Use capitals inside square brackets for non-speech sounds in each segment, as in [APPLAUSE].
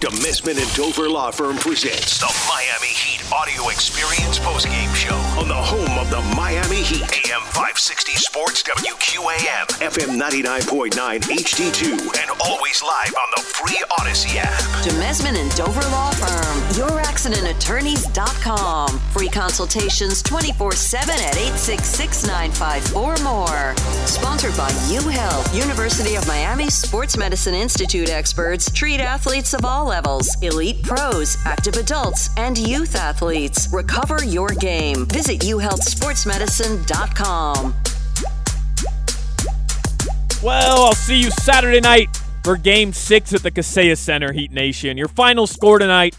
Demesmin and Dover Law Firm presents the Miami Audio Experience Postgame Show on the home of the Miami Heat. AM 560 Sports WQAM, FM 99.9 HD2, and always live on the free Audacy app. Demesmin and Dover Law Firm, youraccidentattorneys.com. Free consultations 24 7 at 866 954 more. Sponsored by UHealth, University of Miami Sports Medicine Institute experts treat athletes of all levels elite pros, active adults, and youth athletes. Recover your game. Visit uhealthsportsmedicine.com. Well, I'll see you Saturday night for game six at the Kaseya Center, Heat Nation. Your final score tonight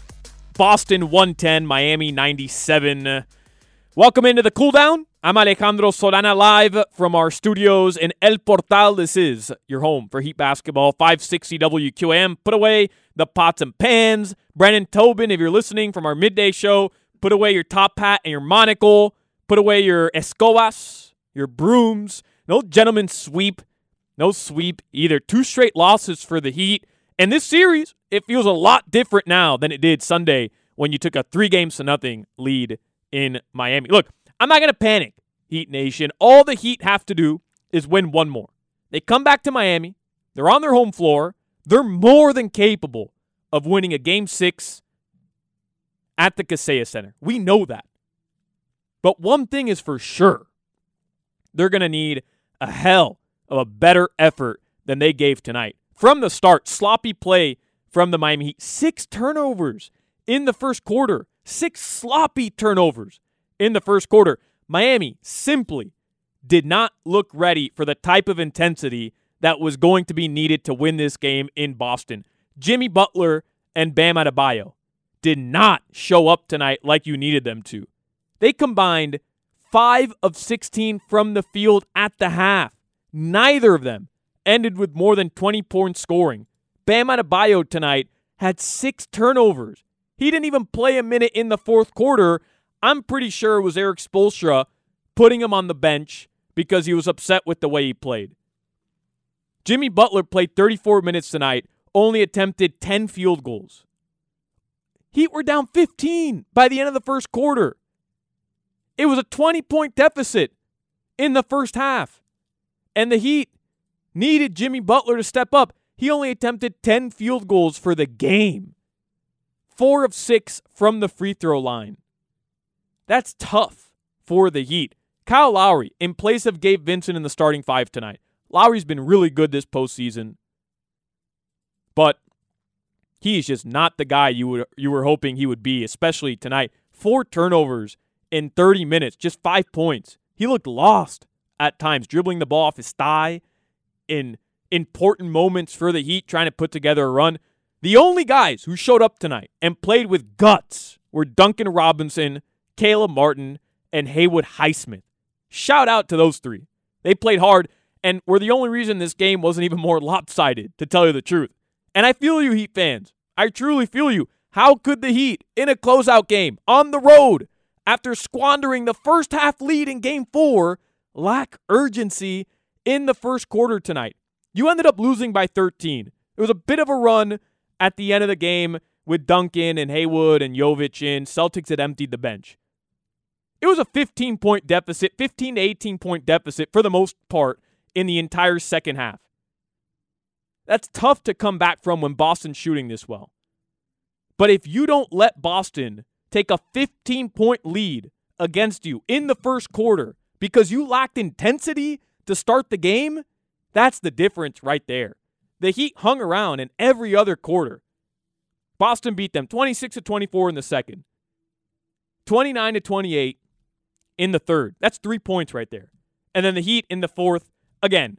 Boston 110, Miami 97. Welcome into the cool down. I'm Alejandro Solana live from our studios in El Portal. This is your home for Heat basketball, 560 WQAM. Put away the pots and pans. Brennan Tobin, if you're listening from our midday show, put away your top hat and your monocle. Put away your escobas, your brooms. No gentleman sweep. No sweep either. Two straight losses for the Heat. And this series, it feels a lot different now than it did Sunday when you took a three games to nothing lead in Miami. Look, I'm not going to panic, Heat Nation. All the Heat have to do is win one more. They come back to Miami. They're on their home floor. They're more than capable of winning a game six at the Kaseya Center. We know that. But one thing is for sure they're going to need a hell of a better effort than they gave tonight. From the start, sloppy play from the Miami Heat. Six turnovers in the first quarter. Six sloppy turnovers in the first quarter. Miami simply did not look ready for the type of intensity that was going to be needed to win this game in Boston. Jimmy Butler and Bam Adebayo did not show up tonight like you needed them to. They combined 5 of 16 from the field at the half. Neither of them ended with more than 20 points scoring. Bam Adebayo tonight had six turnovers. He didn't even play a minute in the fourth quarter. I'm pretty sure it was Erik Spoelstra putting him on the bench because he was upset with the way he played. Jimmy Butler played 34 minutes tonight, only attempted 10 field goals. Heat were down 15 by the end of the first quarter. It was a 20 point deficit in the first half. And the Heat needed Jimmy Butler to step up. He only attempted 10 field goals for the game, four of six from the free throw line. That's tough for the Heat. Kyle Lowry in place of Gabe Vincent in the starting five tonight. Lowry's been really good this postseason, but he's just not the guy you would you were hoping he would be, especially tonight. Four turnovers in 30 minutes, just five points. He looked lost at times, dribbling the ball off his thigh in important moments for the Heat, trying to put together a run. The only guys who showed up tonight and played with guts were Duncan Robinson, Caleb Martin, and Haywood Highsmith. Shout out to those three. They played hard and were the only reason this game wasn't even more lopsided, to tell you the truth. And I feel you, Heat fans. I truly feel you. How could the Heat, in a closeout game, on the road, after squandering the first half lead in game four, lack urgency in the first quarter tonight? You ended up losing by 13. It was a bit of a run at the end of the game with Duncan and Haywood and Jovic in. Celtics had emptied the bench. It was a 15 point deficit, 15 to 18 point deficit for the most part in the entire second half. That's tough to come back from when Boston's shooting this well. But if you don't let Boston take a 15 point lead against you in the first quarter because you lacked intensity to start the game, that's the difference right there. The Heat hung around in every other quarter. Boston beat them 26 to 24 in the second, 29 to 28 in the third. That's three points right there. And then the Heat in the fourth, again,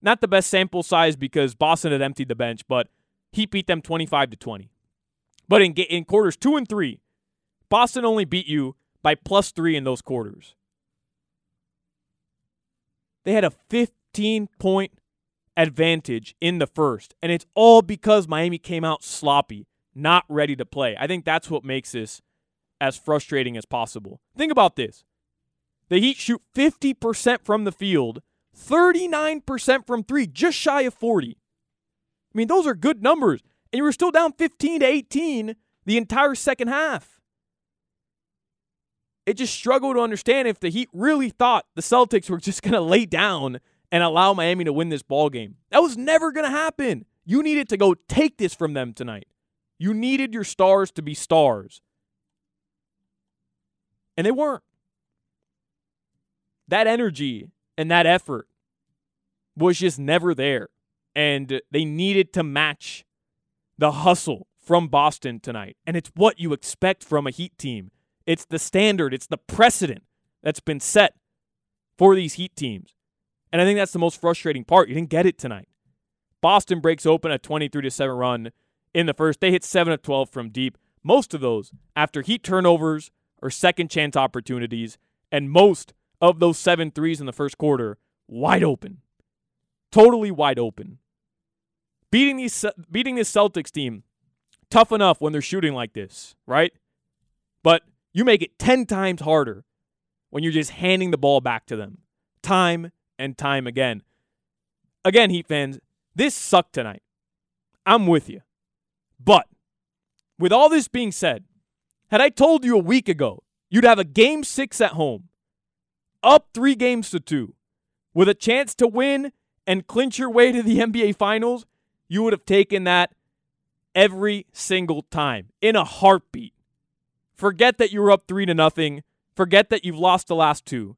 not the best sample size because Boston had emptied the bench, but Heat beat them 25 to 20. But in, in quarters two and three, Boston only beat you by plus three in those quarters. They had a 15 point advantage in the first, and it's all because Miami came out sloppy, not ready to play. I think that's what makes this as frustrating as possible. Think about this the Heat shoot 50% from the field, 39% from three, just shy of 40. I mean, those are good numbers. And you were still down 15 to 18 the entire second half. It just struggled to understand if the Heat really thought the Celtics were just going to lay down and allow Miami to win this ball game. That was never going to happen. You needed to go take this from them tonight. You needed your stars to be stars. And they weren't that energy and that effort was just never there. And they needed to match the hustle from Boston tonight. And it's what you expect from a Heat team. It's the standard, it's the precedent that's been set for these Heat teams. And I think that's the most frustrating part. You didn't get it tonight. Boston breaks open a 23 to 7 run in the first. They hit 7 of 12 from deep. Most of those after Heat turnovers or second chance opportunities, and most of those seven threes in the first quarter wide open. Totally wide open. Beating these beating this Celtics team tough enough when they're shooting like this, right? But you make it 10 times harder when you're just handing the ball back to them time and time again. Again, Heat fans, this sucked tonight. I'm with you. But with all this being said, had I told you a week ago you'd have a game six at home up three games to two, with a chance to win and clinch your way to the NBA Finals, you would have taken that every single time in a heartbeat. Forget that you were up three to nothing. Forget that you've lost the last two.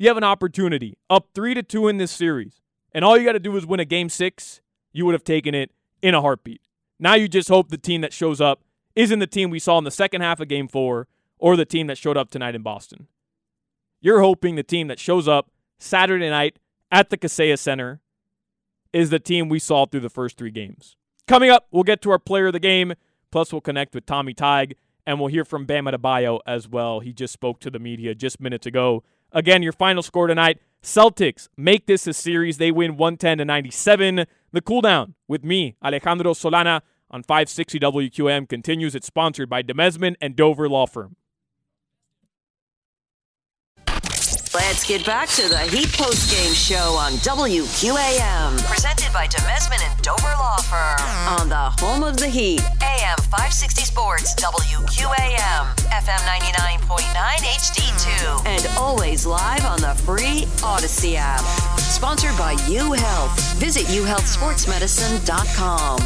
You have an opportunity up three to two in this series, and all you got to do is win a game six. You would have taken it in a heartbeat. Now you just hope the team that shows up isn't the team we saw in the second half of game four or the team that showed up tonight in Boston. You're hoping the team that shows up Saturday night at the Kaseya Center is the team we saw through the first three games. Coming up, we'll get to our player of the game. Plus, we'll connect with Tommy Tig, and we'll hear from Bam Adebayo as well. He just spoke to the media just minutes ago. Again, your final score tonight Celtics make this a series. They win 110 to 97. The cooldown with me, Alejandro Solana, on 560 WQAM continues. It's sponsored by Demesmin and Dover Law Firm. Let's get back to the Heat Post Game Show on WQAM. Presented by Demesmin and Dover Law Firm. On the home of the Heat, AM 560 Sports, WQAM, FM 99.9 HD2. And always live on the free Audacy app. Sponsored by U Health. Visit uhealthsportsmedicine.com.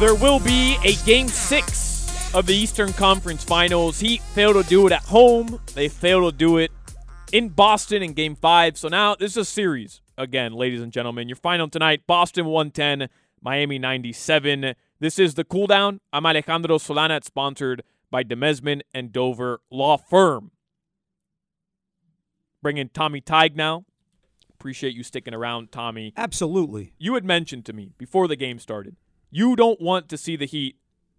There will be a game six of the Eastern Conference Finals. Heat failed to do it at home. They failed to do it in Boston in Game 5. So now this is a series. Again, ladies and gentlemen, your final tonight Boston 110, Miami 97. This is the cool down. I'm Alejandro Solana. It's sponsored by Demesmin and Dover Law Firm. Bring in Tommy Tig now. Appreciate you sticking around, Tommy. Absolutely. You had mentioned to me before the game started, you don't want to see the Heat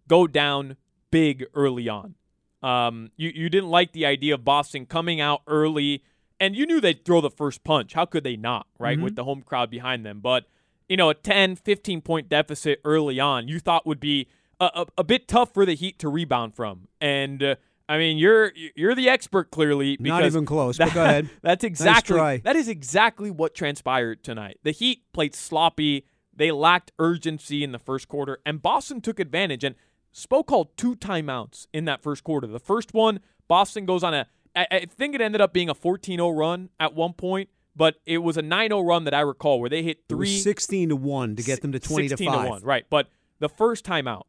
go down big early on. Um, you, you didn't like the idea of Boston coming out early, and you knew they'd throw the first punch. How could they not, right? Mm-hmm. With the home crowd behind them. But, you know, a 10, 15 point deficit early on, you thought would be a, a, a bit tough for the Heat to rebound from. And, uh, I mean, you're you're the expert clearly. Not even close. That, but go ahead. [LAUGHS] That's exactly nice that is exactly what transpired tonight. The Heat played sloppy. They lacked urgency in the first quarter, and Boston took advantage. And Spo called two timeouts in that first quarter. The first one, Boston goes on a, I, I think it ended up being a 14 0 run at one point. But it was a 9-0 run that I recall where they hit It three 16 to 1 to get them to 20 to 16 5. to 1, right. But the first time out,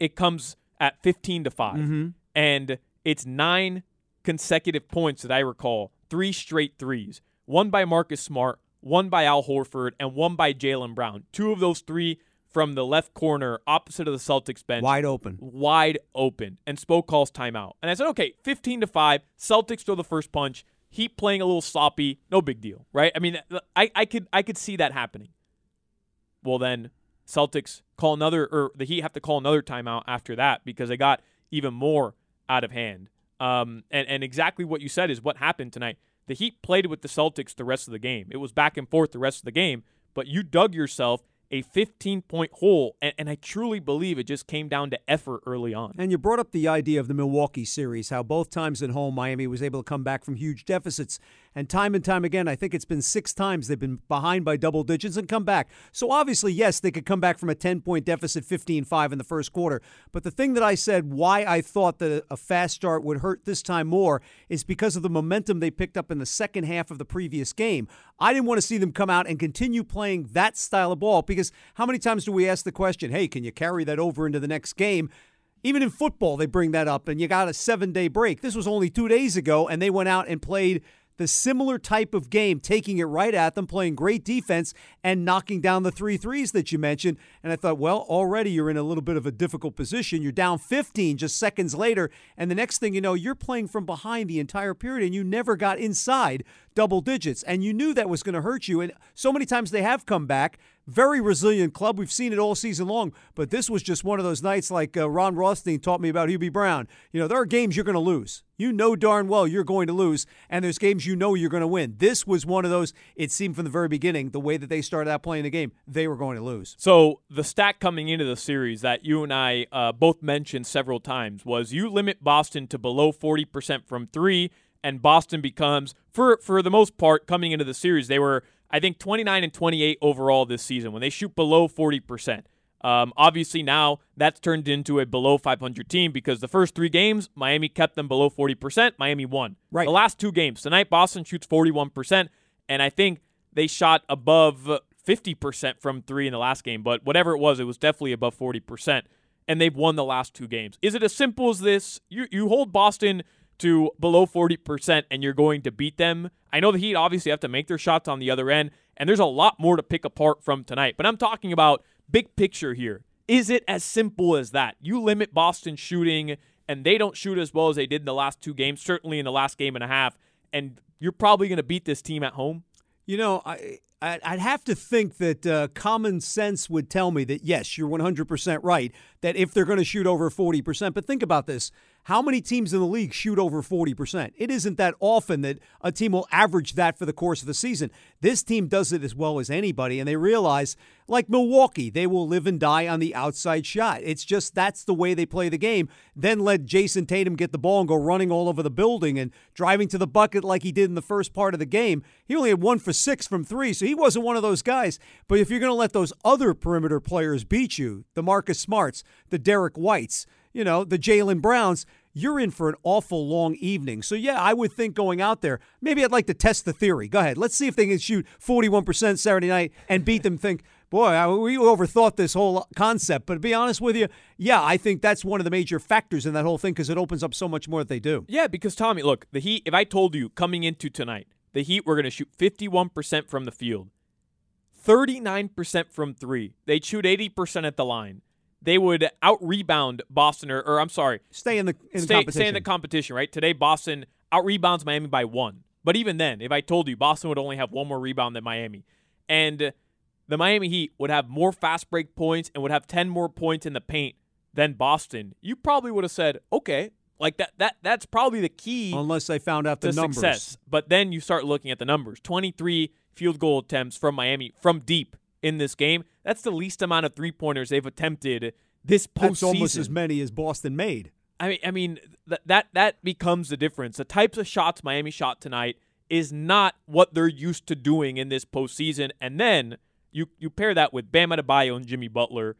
it comes at 15 to 5. Mhm. And it's nine consecutive points that I recall, three straight threes. One by Marcus Smart, one by Al Horford, and one by Jaylen Brown. Two of those three from the left corner opposite of the Celtics bench. Wide open. Wide open. And Spo calls timeout. And I said, okay, 15 to 5. Celtics throw the first punch. Heat playing a little sloppy. No big deal, right? I mean, I, I could I could see that happening. Well, then Celtics call another, or the Heat have to call another timeout after that because they got even more out of hand. Um, and, and exactly what you said is what happened tonight. The Heat played with the Celtics the rest of the game. It was back and forth the rest of the game, but you dug yourself a 15 point hole, and, and I truly believe it just came down to effort early on. And you brought up the idea of the Milwaukee series, how both times at home Miami was able to come back from huge deficits. And time and time again, I think it's been six times they've been behind by double digits and come back. So obviously, yes, they could come back from a 10 point deficit 15 5 in the first quarter. But the thing that I said why I thought that a fast start would hurt this time more is because of the momentum they picked up in the second half of the previous game. I didn't want to see them come out and continue playing that style of ball because how many times do we ask the question, hey, can you carry that over into the next game? Even in football, they bring that up, and you got a seven day break. This was only two days ago, and they went out and played the similar type of game, taking it right at them, playing great defense, and knocking down the three threes that you mentioned. And I thought, well, already you're in a little bit of a difficult position. You're down 15 just seconds later, and the next thing you know, you're playing from behind the entire period, and you never got inside double digits. And you knew that was going to hurt you. And so many times they have come back. Very resilient club. We've seen it all season long, but this was just one of those nights like uh, Ron Rothstein taught me about Hubie Brown. You know, there are games you're going to lose. You know darn well you're going to lose, and there's games you know you're going to win. This was one of those, it seemed from the very beginning, the way that they started out playing the game, they were going to lose. So the stat coming into the series that you and I uh, both mentioned several times was you limit Boston to below 40% from three, and Boston becomes, for for the most part, coming into the series, they were, I think, 29 and 28 overall this season when they shoot below 40%. Um, obviously, now that's turned into a below 500 team because the first three games, Miami kept them below 40%. Miami won. Right. The last two games, tonight, Boston shoots 41%, and I think they shot above 50% from three in the last game, but whatever it was, it was definitely above 40%, and they've won the last two games. Is it as simple as this? You, you hold Boston to below 40% and you're going to beat them. I know the Heat obviously have to make their shots on the other end, and there's a lot more to pick apart from tonight, but I'm talking about big picture here. Is it as simple as that? You limit Boston shooting, and they don't shoot as well as they did in the last two games, certainly in the last game and a half, and you're probably going to beat this team at home. You know, I I'd have to think that uh, common sense would tell me that yes, you're 100% right. That if they're going to shoot over 40%, but think about this: how many teams in the league shoot over 40%? It isn't that often that a team will average that for the course of the season. This team does it as well as anybody, and they realize, like Milwaukee, they will live and die on the outside shot. It's just that's the way they play the game. Then let Jayson Tatum get the ball and go running all over the building and driving to the bucket like he did in the first part of the game. He only had one for six from three, so he wasn't one of those guys. But if you're going to let those other perimeter players beat you, the Marcus Smarts, the Derrick Whites, you know, the Jaylen Browns, you're in for an awful long evening. So, yeah, I would think going out there, maybe I'd like to test the theory. Go ahead. Let's see if they can shoot 41% Saturday night and beat them. Think, boy, we overthought this whole concept. But to be honest with you, yeah, I think that's one of the major factors in that whole thing because it opens up so much more that they do. Yeah, because Tommy, look, the Heat, if I told you coming into tonight, the Heat were going to shoot 51% from the field, 39% from three, they'd shoot 80% at the line. They would out rebound Boston, or, or I'm sorry, Stay in the, in stay, competition. stay in the competition, right? Today, Boston out rebounds Miami by one. But even then, if I told you Boston would only have one more rebound than Miami, and the Miami Heat would have more fast break points and would have 10 more points in the paint than Boston, you probably would have said, okay, like that, that that's probably the key Unless they found out the to numbers. success. But then you start looking at the numbers 23 field goal attempts from Miami from deep in this game. That's the least amount of three pointers they've attempted this postseason. That's almost as many as Boston made. I mean, I mean th- that that becomes the difference. The types of shots Miami shot tonight is not what they're used to doing in this postseason. And then you you pair that with Bam Adebayo and Jimmy Butler.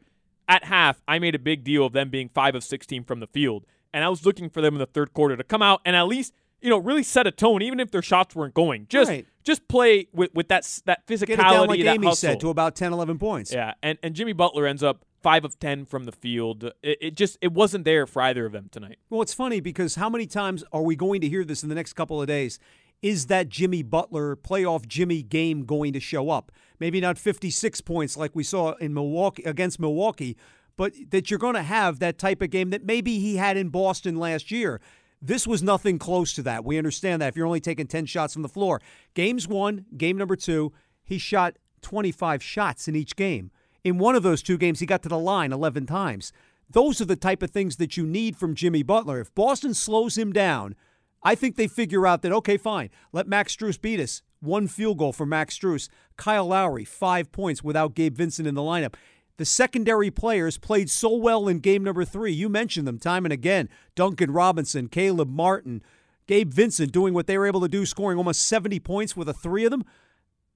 At half, I made a big deal of them being five of sixteen from the field, and I was looking for them in the third quarter to come out and at least you know, really set a tone, even if their shots weren't going. Just Right. just play with, with that that physicality, Get it down like that Amy hustle. said to about 10, 11 points. Yeah, and, and Jimmy Butler ends up five of ten from the field. It, it just it wasn't there for either of them tonight. Well, it's funny because how many times are we going to hear this in the next couple of days? Is that Jimmy Butler playoff Jimmy game going to show up? Maybe not 56 points like we saw in Milwaukee against Milwaukee, but that you're going to have that type of game that maybe he had in Boston last year. This was nothing close to that. We understand that if you're only taking 10 shots from the floor. Games one, game number two, he shot 25 shots in each game. In one of those two games, he got to the line 11 times. Those are the type of things that you need from Jimmy Butler. If Boston slows him down, I think they figure out that, okay, fine, let Max Strus beat us. One field goal for Max Strus. Kyle Lowry, five points without Gabe Vincent in the lineup. The secondary players played so well in game number three. You mentioned them time and again Duncan Robinson, Caleb Martin, Gabe Vincent doing what they were able to do, scoring almost 70 points with a three of them.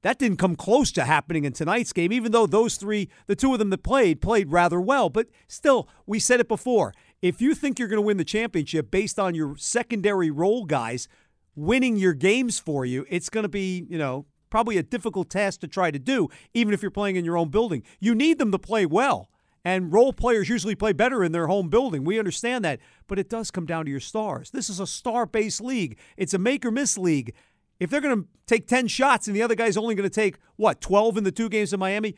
That didn't come close to happening in tonight's game, even though those three, the two of them that played, played rather well. But still, we said it before. If you think you're going to win the championship based on your secondary role guys winning your games for you, it's going to be, you know, probably a difficult task to try to do, even if you're playing in your own building. You need them to play well. And role players usually play better in their home building. We understand that. But it does come down to your stars. This is a star based league, it's a make or miss league. If they're going to take 10 shots and the other guy's only going to take, what, 12 in the two games in Miami,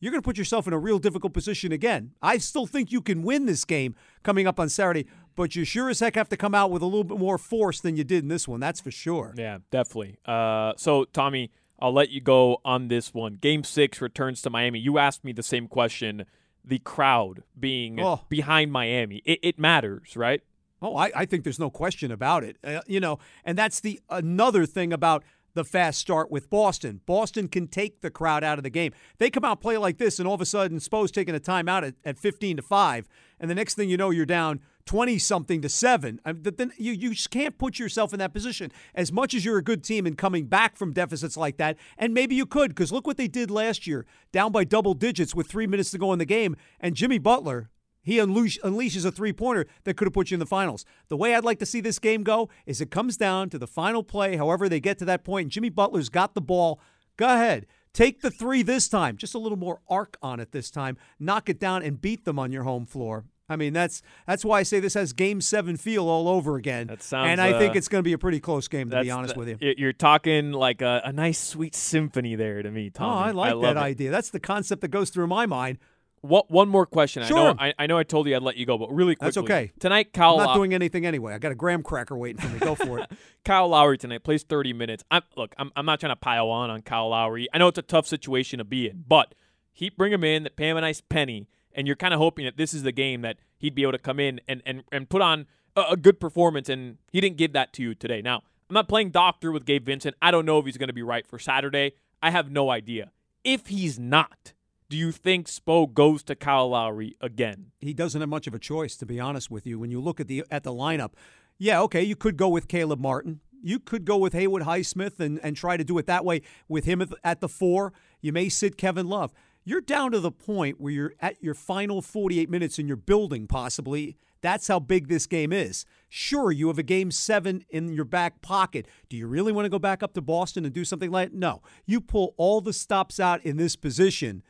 you're going to put yourself in a real difficult position again. I still think you can win this game coming up on Saturday, but you sure as heck have to come out with a little bit more force than you did in this one. That's for sure. Yeah, definitely. Uh, so Tommy, I'll let you go on this one. Game six returns to Miami. You asked me the same question. The crowd being Oh. behind Miami, it, it matters, right? Oh, I, I think there's no question about it. Uh, you know, and that's the another thing about the fast start with Boston. Boston can take the crowd out of the game. They come out play like this, and all of a sudden, Spo's taking a timeout at, at 15 to five, and the next thing you know, you're down 20 something to seven. Um, I mean, then you you just can't put yourself in that position. As much as you're a good team and coming back from deficits like that, and maybe you could, because look what they did last year, down by double digits with three minutes to go in the game, and Jimmy Butler. He unleash, unleashes a three pointer that could have put you in the finals. The way I'd like to see this game go is it comes down to the final play, however they get to that point, and Jimmy Butler's got the ball. Go ahead. Take the three this time. Just a little more arc on it this time. Knock it down and beat them on your home floor. I mean, that's that's why I say this has game seven feel all over again. That sounds, and I think uh, it's going to be a pretty close game, to be honest the- with you. You're talking like a, a nice, sweet symphony there to me, Oh, I like love that it. idea. That's the concept that goes through my mind. What, one more question. I Sure. know I, I know I told you I'd let you go, but really quickly. That's okay. Tonight, Kyle I'm not Low- doing anything anyway. I got a graham cracker waiting for me. Go for it. [LAUGHS] Kyle Lowry tonight plays 30 minutes. I'm look, I'm, I'm not trying to pile on on Kyle Lowry. I know it's a tough situation to be in, but he bring him in, pay him a nice penny, and you're kind of hoping that this is the game that he'd be able to come in and and, and put on a, a good performance, and he didn't give that to you today. Now, I'm not playing doctor with Gabe Vincent. I don't know if he's going to be right for Saturday. I have no idea. If he's not, do you think Spo goes to Kyle Lowry again? he doesn't have much of a choice, to be honest with you. When you look at the at the lineup, yeah, okay, you could go with Caleb Martin. You could go with Haywood Highsmith and, and try to do it that way with him at the, at the four. You may sit Kevin Love. You're down to the point where you're at your final 48 minutes in your building, possibly. That's how big this game is. Sure, you have a game seven in your back pocket. Do you really want to go back up to Boston and do something like that? No. You pull all the stops out in this position.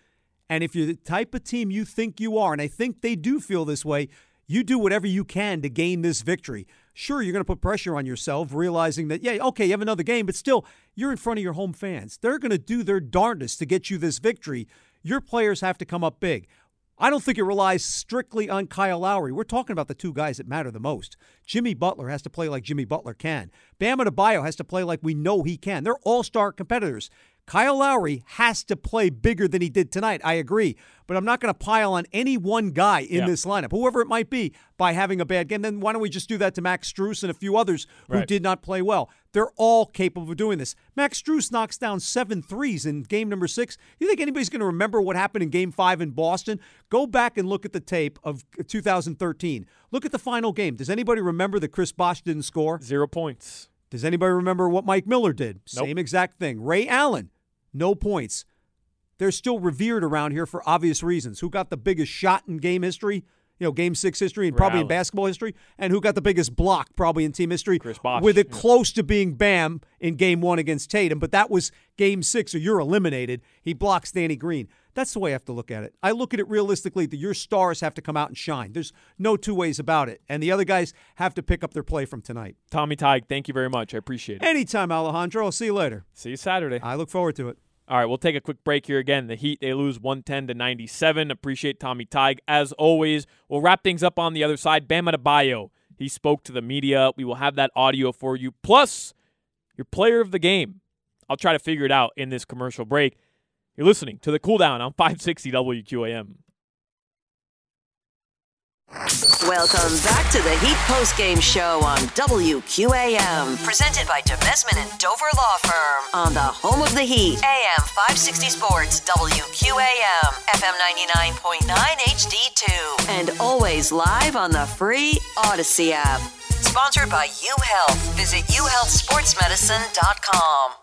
And if you're the type of team you think you are, and I think they do feel this way, you do whatever you can to gain this victory. Sure, you're going to put pressure on yourself, realizing that, yeah, okay, you have another game, but still, you're in front of your home fans. They're going to do their darndest to get you this victory. Your players have to come up big. I don't think it relies strictly on Kyle Lowry. We're talking about the two guys that matter the most. Jimmy Butler has to play like Jimmy Butler can. Bam Adebayo has to play like we know he can. They're all-star competitors. Kyle Lowry has to play bigger than he did tonight. I agree. But I'm not going to pile on any one guy in Yeah. this lineup, whoever it might be, by having a bad game. Then why don't we just do that to Max Strus and a few others who Right. did not play well? They're all capable of doing this. Max Strus knocks down seven threes in game number six. You think anybody's going to remember what happened in game five in Boston? Go back and look at the tape of 2013. Look at the final game. Does anybody remember that Chris Bosh didn't score? Zero points. Does anybody remember what Mike Miller did? Nope. Same exact thing. Ray Allen, no points. They're still revered around here for obvious reasons. Who got the biggest shot in game history? you know, game six history and probably in basketball history, and who got the biggest block probably in team history. Chris Bosh, With it yeah. close to being Bam in game one against Tatum, but that was game six, so you're eliminated. He blocks Danny Green. That's the way I have to look at it. I look at it realistically that your stars have to come out and shine. There's no two ways about it. And the other guys have to pick up their play from tonight. Tommy Tig, thank you very much. I appreciate it. Anytime, Alejandro. I'll see you later. See you Saturday. I look forward to it. All right, we'll take a quick break here again. The Heat, they lose 110 to 97. Appreciate Tommy Tig. As always, we'll wrap things up on the other side. Bam Adebayo, he spoke to the media. We will have that audio for you. Plus, your player of the game. I'll try to figure it out in this commercial break. You're listening to the Cool Down on 560 WQAM. Welcome back to the Heat Postgame Show on WQAM. Presented by Demesmin and Dover Law Firm. On the home of the Heat, AM 560 Sports, WQAM, FM 99.9 HD2. And always live on the free Audacy app. Sponsored by UHealth. Visit uhealthsportsmedicine.com.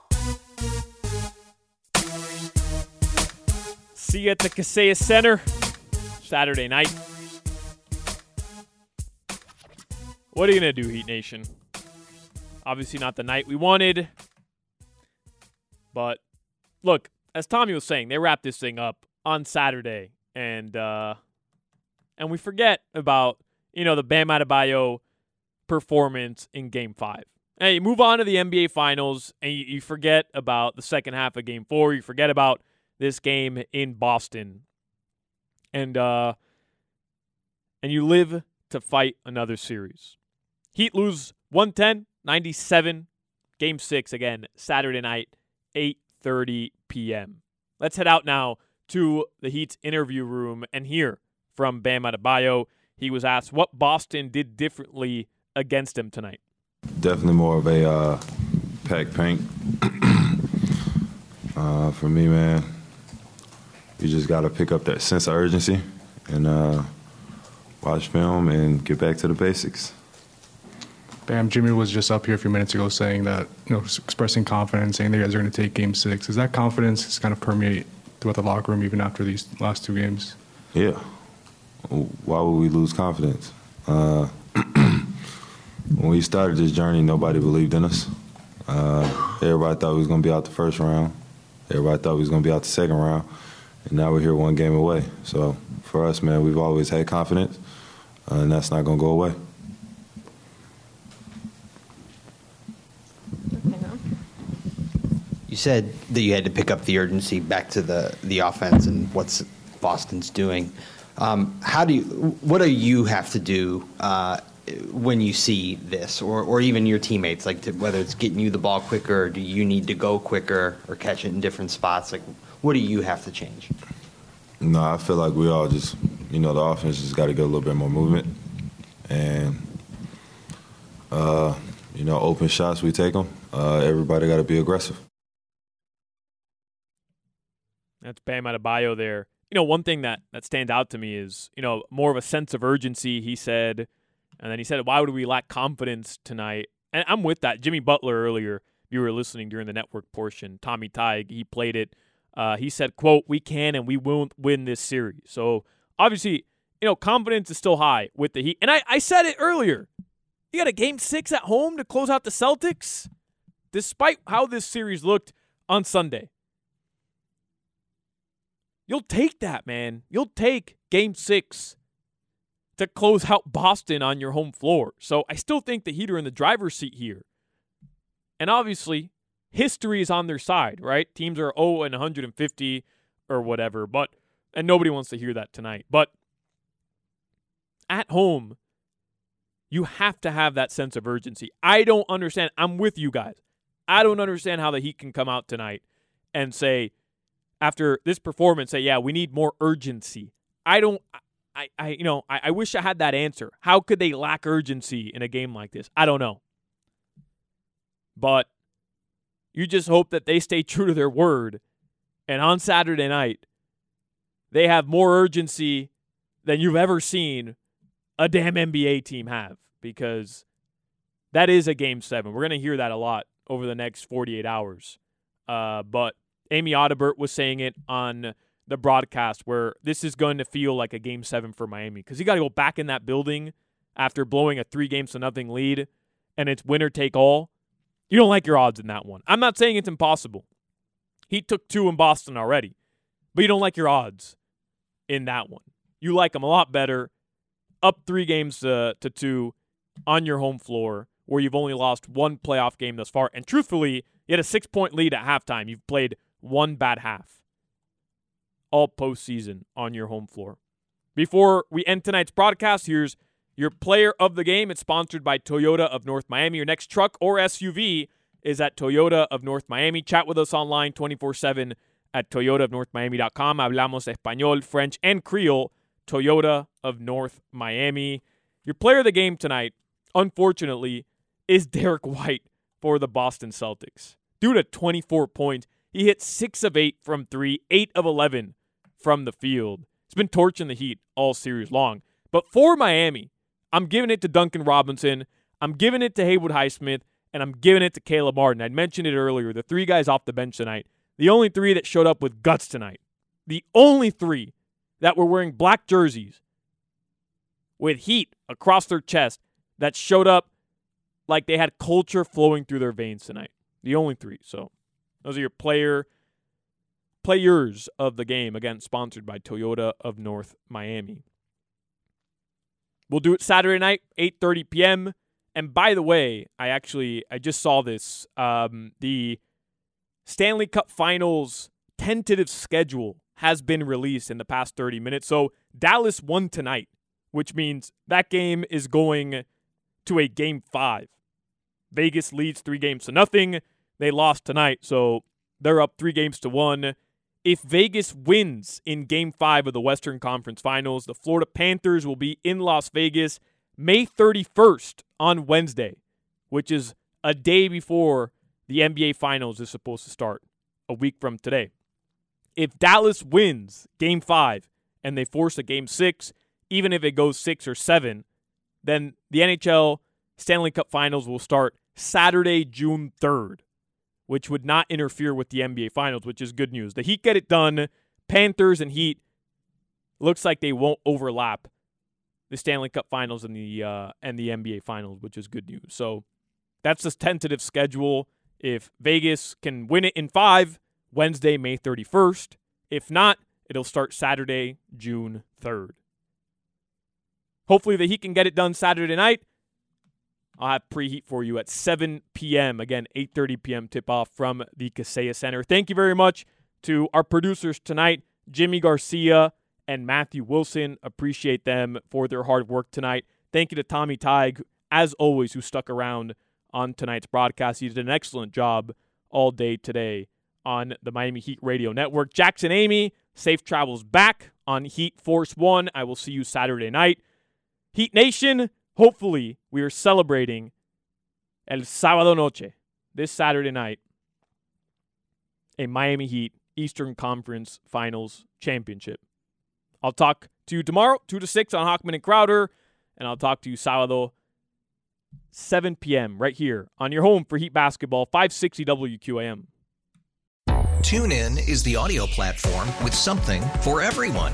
See you at the Kaseya Center Saturday night. What are you going to do, Heat Nation? Obviously, not the night we wanted. But look, as Tommy was saying, they wrap this thing up on Saturday. And, uh, and we forget about, you know, the Bam Adebayo performance in game five. And you move on to the NBA Finals, and you, you forget about the second half of game four. You forget about this game in Boston. And uh and you live to fight another series. Heat lose 110-97 game 6 again Saturday night 8:30 p.m. Let's head out now to the Heat's interview room and hear from Bam Adebayo. He was asked what Boston did differently against him tonight. Definitely more of a uh, pack paint. [CLEARS THROAT] uh, for me, man, you just got to pick up that sense of urgency and uh, watch film and get back to the basics. Bam, Jimmy was just up here a few minutes ago saying that, you know, expressing confidence, saying that you guys are going to take game six. Is that confidence just kind of permeate throughout the locker room even after these last two games? Yeah. Why would we lose confidence? Uh, [CLEARS THROAT] when we started this journey, nobody believed in us. Uh, everybody thought we was going to be out the first round. Everybody thought we was going to be out the second round. And now we're here one game away. So for us, man, we've always had confidence, uh, and that's not going to go away. You said that you had to pick up the urgency back to the, the offense and what's Boston's doing. Um, how do you? What do you have to do uh, when you see this, or, or even your teammates? Like to, whether it's getting you the ball quicker, or do you need to go quicker, or catch it in different spots? Like, what do you have to change? No, I feel like we all just, you know, the offense just got to get a little bit more movement, and uh, you know, open shots we take them. Uh, everybody got to be aggressive. That's Bam Adebayo there. You know, one thing that, that stands out to me is, you know, more of a sense of urgency, he said. And then he said, why would we lack confidence tonight? And I'm with that. Jimmy Butler earlier, if you were listening during the network portion, Tommy Tig, he played it. Uh, he said, quote, we can and we won't win this series. So obviously, you know, confidence is still high with the Heat. And I, I said it earlier. You got a game six at home to close out the Celtics, despite how this series looked on Sunday. You'll take that, man. You'll take game six to close out Boston on your home floor. So I still think the Heat are in the driver's seat here. And obviously, history is on their side, right? Teams are 0 and 150 or whatever, but and nobody wants to hear that tonight. But at home, you have to have that sense of urgency. I don't understand. I'm with you guys. I don't understand how the Heat can come out tonight and say, after this performance, say, yeah, we need more urgency. I don't. I, I you know, I, I wish I had that answer. How could they lack urgency in a game like this? I don't know. But you just hope that they stay true to their word. And on Saturday night, they have more urgency than you've ever seen a damn NBA team have because that is a game seven. We're going to hear that a lot over the next 48 hours. Uh, but Amy Audibert was saying it on the broadcast where this is going to feel like a game seven for Miami because you got to go back in that building after blowing a three games to nothing lead and it's winner take all. You don't like your odds in that one. I'm not saying it's impossible. He took two in Boston already, but you don't like your odds in that one. You like them a lot better up three games to, to two on your home floor where you've only lost one playoff game thus far. And truthfully, you had a six point lead at halftime. You've played one bad half all postseason on your home floor. Before we end tonight's broadcast, here's your player of the game. It's sponsored by Toyota of North Miami. Your next truck or SUV is at Toyota of North Miami. Chat with us online 24 7 at toyotaofnorthmiami.com. Hablamos español, French, and Creole. Toyota of North Miami. Your player of the game tonight, unfortunately, is Derrick White for the Boston Celtics. Due to 24 points, he hit 6 of 8 from 3, 8 of 11 from the field. He's been torching the Heat all series long. But for Miami, I'm giving it to Duncan Robinson, I'm giving it to Haywood Highsmith, and I'm giving it to Caleb Martin. I mentioned it earlier. The three guys off the bench tonight, the only three that showed up with guts tonight, the only three that were wearing black jerseys with heat across their chest that showed up like they had culture flowing through their veins tonight. The only three. So those are your player players of the game. Again, sponsored by Toyota of North Miami. We'll do it Saturday night, 8:30 p.m. And by the way, I actually I just saw this. Um, the Stanley Cup Finals tentative schedule has been released in the past 30 minutes. So Dallas won tonight, which means that game is going to a game five. Vegas leads three games to nothing. They lost tonight, so they're up three games to one. If Vegas wins in game five of the Western Conference Finals, the Florida Panthers will be in Las Vegas May 31st on Wednesday, which is a day before the NBA Finals is supposed to start, a week from today. If Dallas wins game five and they force a game six, even if it goes six or seven, then the NHL Stanley Cup Finals will start Saturday, June 3rd, which would not interfere with the NBA Finals, which is good news. The Heat get it done. Panthers and Heat looks like they won't overlap the Stanley Cup Finals and the uh, and the NBA Finals, which is good news. So that's the tentative schedule. If Vegas can win it in five, Wednesday, May 31st. If not, it'll start Saturday, June 3rd. Hopefully, the Heat can get it done Saturday night. I'll have preheat for you at 7 p.m. Again, 8:30 p.m. tip-off from the Kaseya Center. Thank you very much to our producers tonight, Jimmy Garcia and Matthew Wilson. Appreciate them for their hard work tonight. Thank you to Tommy Tig, as always, who stuck around on tonight's broadcast. He did an excellent job all day today on the Miami Heat Radio Network. Jackson Amy, safe travels back on Heat Force One. I will see you Saturday night. Heat Nation, hopefully, we are celebrating El Sábado Noche, this Saturday night, a Miami Heat Eastern Conference Finals Championship. I'll talk to you tomorrow, 2 to 6 on Hochman and Crowder, and I'll talk to you Sábado, 7 p.m. right here on your home for Heat Basketball, 560 WQAM. Tune in is the audio platform with something for everyone.